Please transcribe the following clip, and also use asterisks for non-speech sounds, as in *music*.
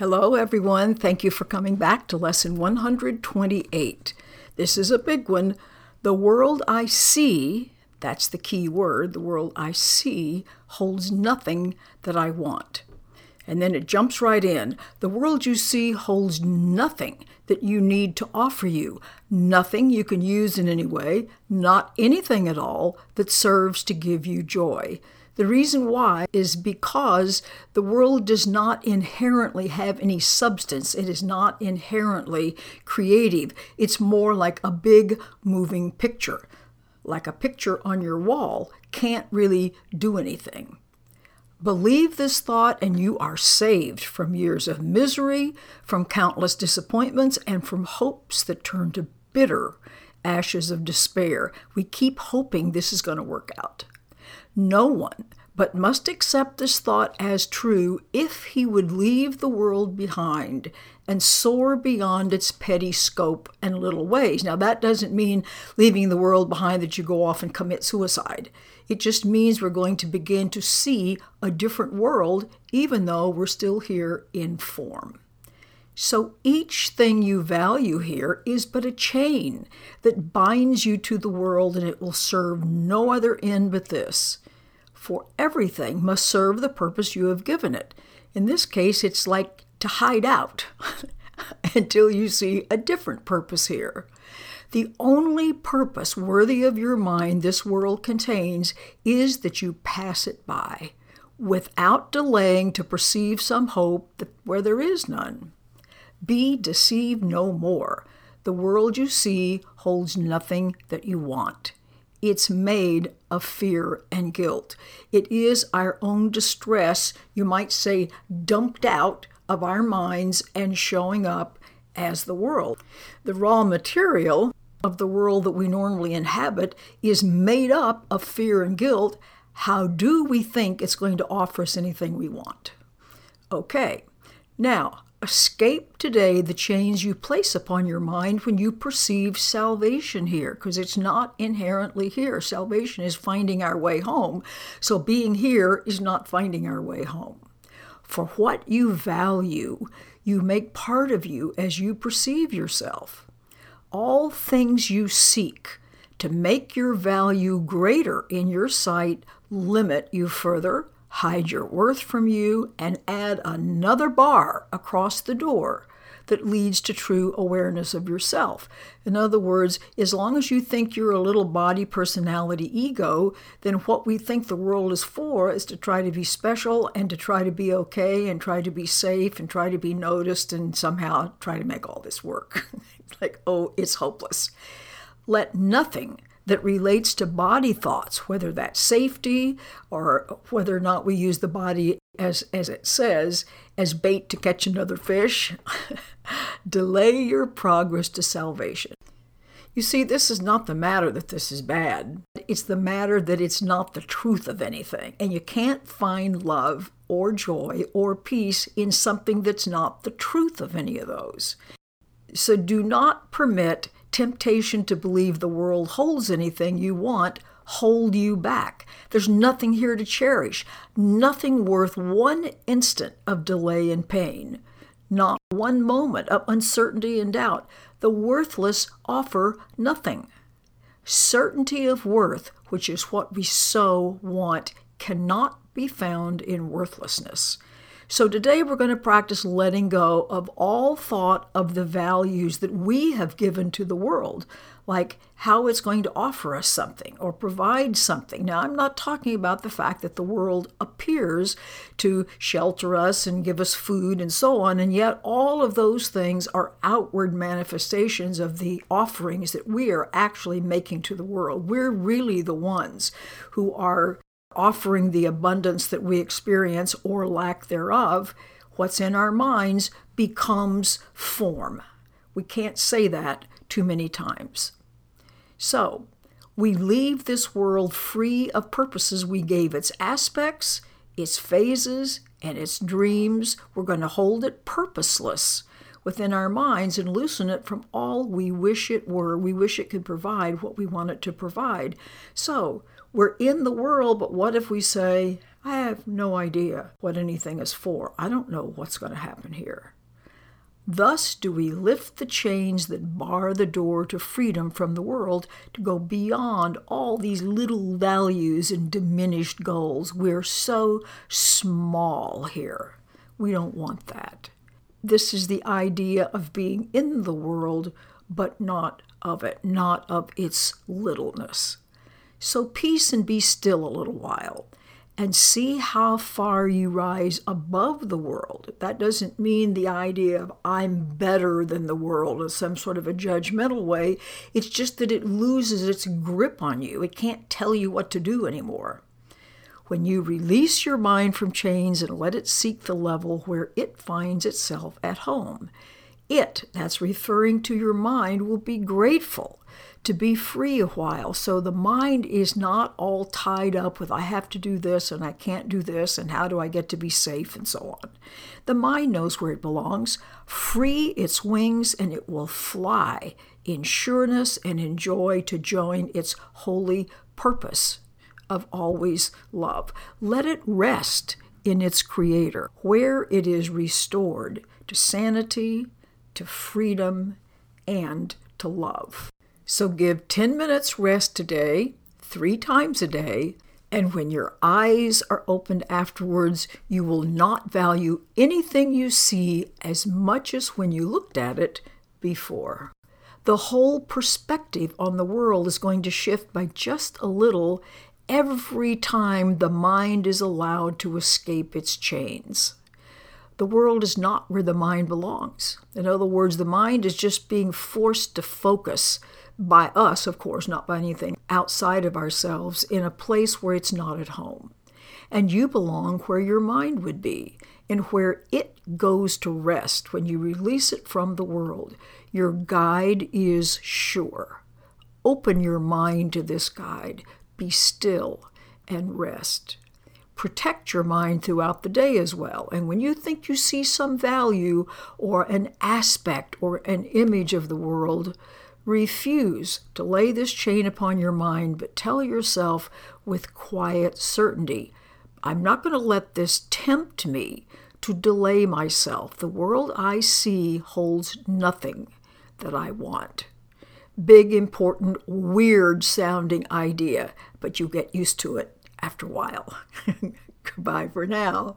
Hello, everyone. Thank you for coming back to lesson 128. This is a big one. The world I see, that's the key word, the world I see, holds nothing that I want. And then it jumps right in. The world you see holds nothing that you need to offer you, nothing you can use in any way, not anything at all that serves to give you joy. The reason why is because the world does not inherently have any substance. It is not inherently creative. It's more like a big moving picture. Like a picture on your wall can't really do anything. Believe this thought, and you are saved from years of misery, from countless disappointments, and from hopes that turn to bitter ashes of despair. We keep hoping this is going to work out. No one but must accept this thought as true if he would leave the world behind and soar beyond its petty scope and little ways. Now, that doesn't mean leaving the world behind that you go off and commit suicide. It just means we're going to begin to see a different world, even though we're still here in form. So each thing you value here is but a chain that binds you to the world, and it will serve no other end but this for everything must serve the purpose you have given it. In this case, it's like to hide out *laughs* until you see a different purpose here. The only purpose worthy of your mind this world contains is that you pass it by without delaying to perceive some hope that where there is none. Be deceived no more. The world you see holds nothing that you want. It's made of fear and guilt. It is our own distress, you might say, dumped out of our minds and showing up as the world. The raw material of the world that we normally inhabit is made up of fear and guilt. How do we think it's going to offer us anything we want? Okay, now escape today the chains you place upon your mind when you perceive salvation here, because it's not inherently here. Salvation is finding our way home. So being here is not finding our way home. For what you value, you make part of you as you perceive yourself. All things you seek to make your value greater in your sight limit you further hide your worth from you, and add another bar across the door that leads to true awareness of yourself. In other words, as long as you think you're a little body personality ego, then what we think the world is for is to try to be special and to try to be okay and try to be safe and try to be noticed and somehow try to make all this work. *laughs* like, oh, it's hopeless. Let nothing that relates to body thoughts, whether that's safety or whether or not we use the body as, as it says, as bait to catch another fish, *laughs* delay your progress to salvation. You see, this is not the matter that this is bad. It's the matter that it's not the truth of anything. And you can't find love or joy or peace in something that's not the truth of any of those. So do not permit temptation to believe the world holds anything you want hold you back. There's nothing here to cherish, nothing worth one instant of delay and pain, not one moment of uncertainty and doubt. The worthless offer nothing. Certainty of worth, which is what we so want, cannot be found in worthlessness. So today we're going to practice letting go of all thought of the values that we have given to the world, like how it's going to offer us something or provide something. Now, I'm not talking about the fact that the world appears to shelter us and give us food and so on, and yet all of those things are outward manifestations of the offerings that we are actually making to the world. We're really the ones who are offering the abundance that we experience or lack thereof, what's in our minds becomes form. We can't say that too many times. So, we leave this world free of purposes we gave its aspects, its phases, and its dreams. We're going to hold it purposeless within our minds and loosen it from all we wish it were. We wish it could provide what we want it to provide. So, we're in the world, but what if we say, I have no idea what anything is for. I don't know what's going to happen here. Thus do we lift the chains that bar the door to freedom from the world to go beyond all these little values and diminished goals. We're so small here. We don't want that. This is the idea of being in the world, but not of it, not of its littleness. So peace and be still a little while and see how far you rise above the world. That doesn't mean the idea of I'm better than the world in some sort of a judgmental way. It's just that it loses its grip on you. It can't tell you what to do anymore. When you release your mind from chains and let it seek the level where it finds itself at home, it, that's referring to your mind, will be grateful to be free a while. So the mind is not all tied up with, I have to do this and I can't do this and how do I get to be safe and so on. The mind knows where it belongs. Free its wings and it will fly in sureness and in joy to join its holy purpose of always love. Let it rest in its Creator, where it is restored to sanity, to freedom, and to love. So give 10 minutes rest today, three times a day, and when your eyes are opened afterwards, you will not value anything you see as much as when you looked at it before. The whole perspective on the world is going to shift by just a little every time the mind is allowed to escape its chains. The world is not where the mind belongs. In other words, the mind is just being forced to focus by us, of course, not by anything outside of ourselves, in a place where it's not at home. And you belong where your mind would be and where it goes to rest when you release it from the world. Your guide is sure. Open your mind to this guide. Be still and rest. Protect your mind throughout the day as well. And when you think you see some value or an aspect or an image of the world, Refuse to lay this chain upon your mind, but tell yourself with quiet certainty I'm not going to let this tempt me to delay myself. The world I see holds nothing that I want. Big, important, weird sounding idea, but you get used to it after a while. *laughs* Goodbye for now.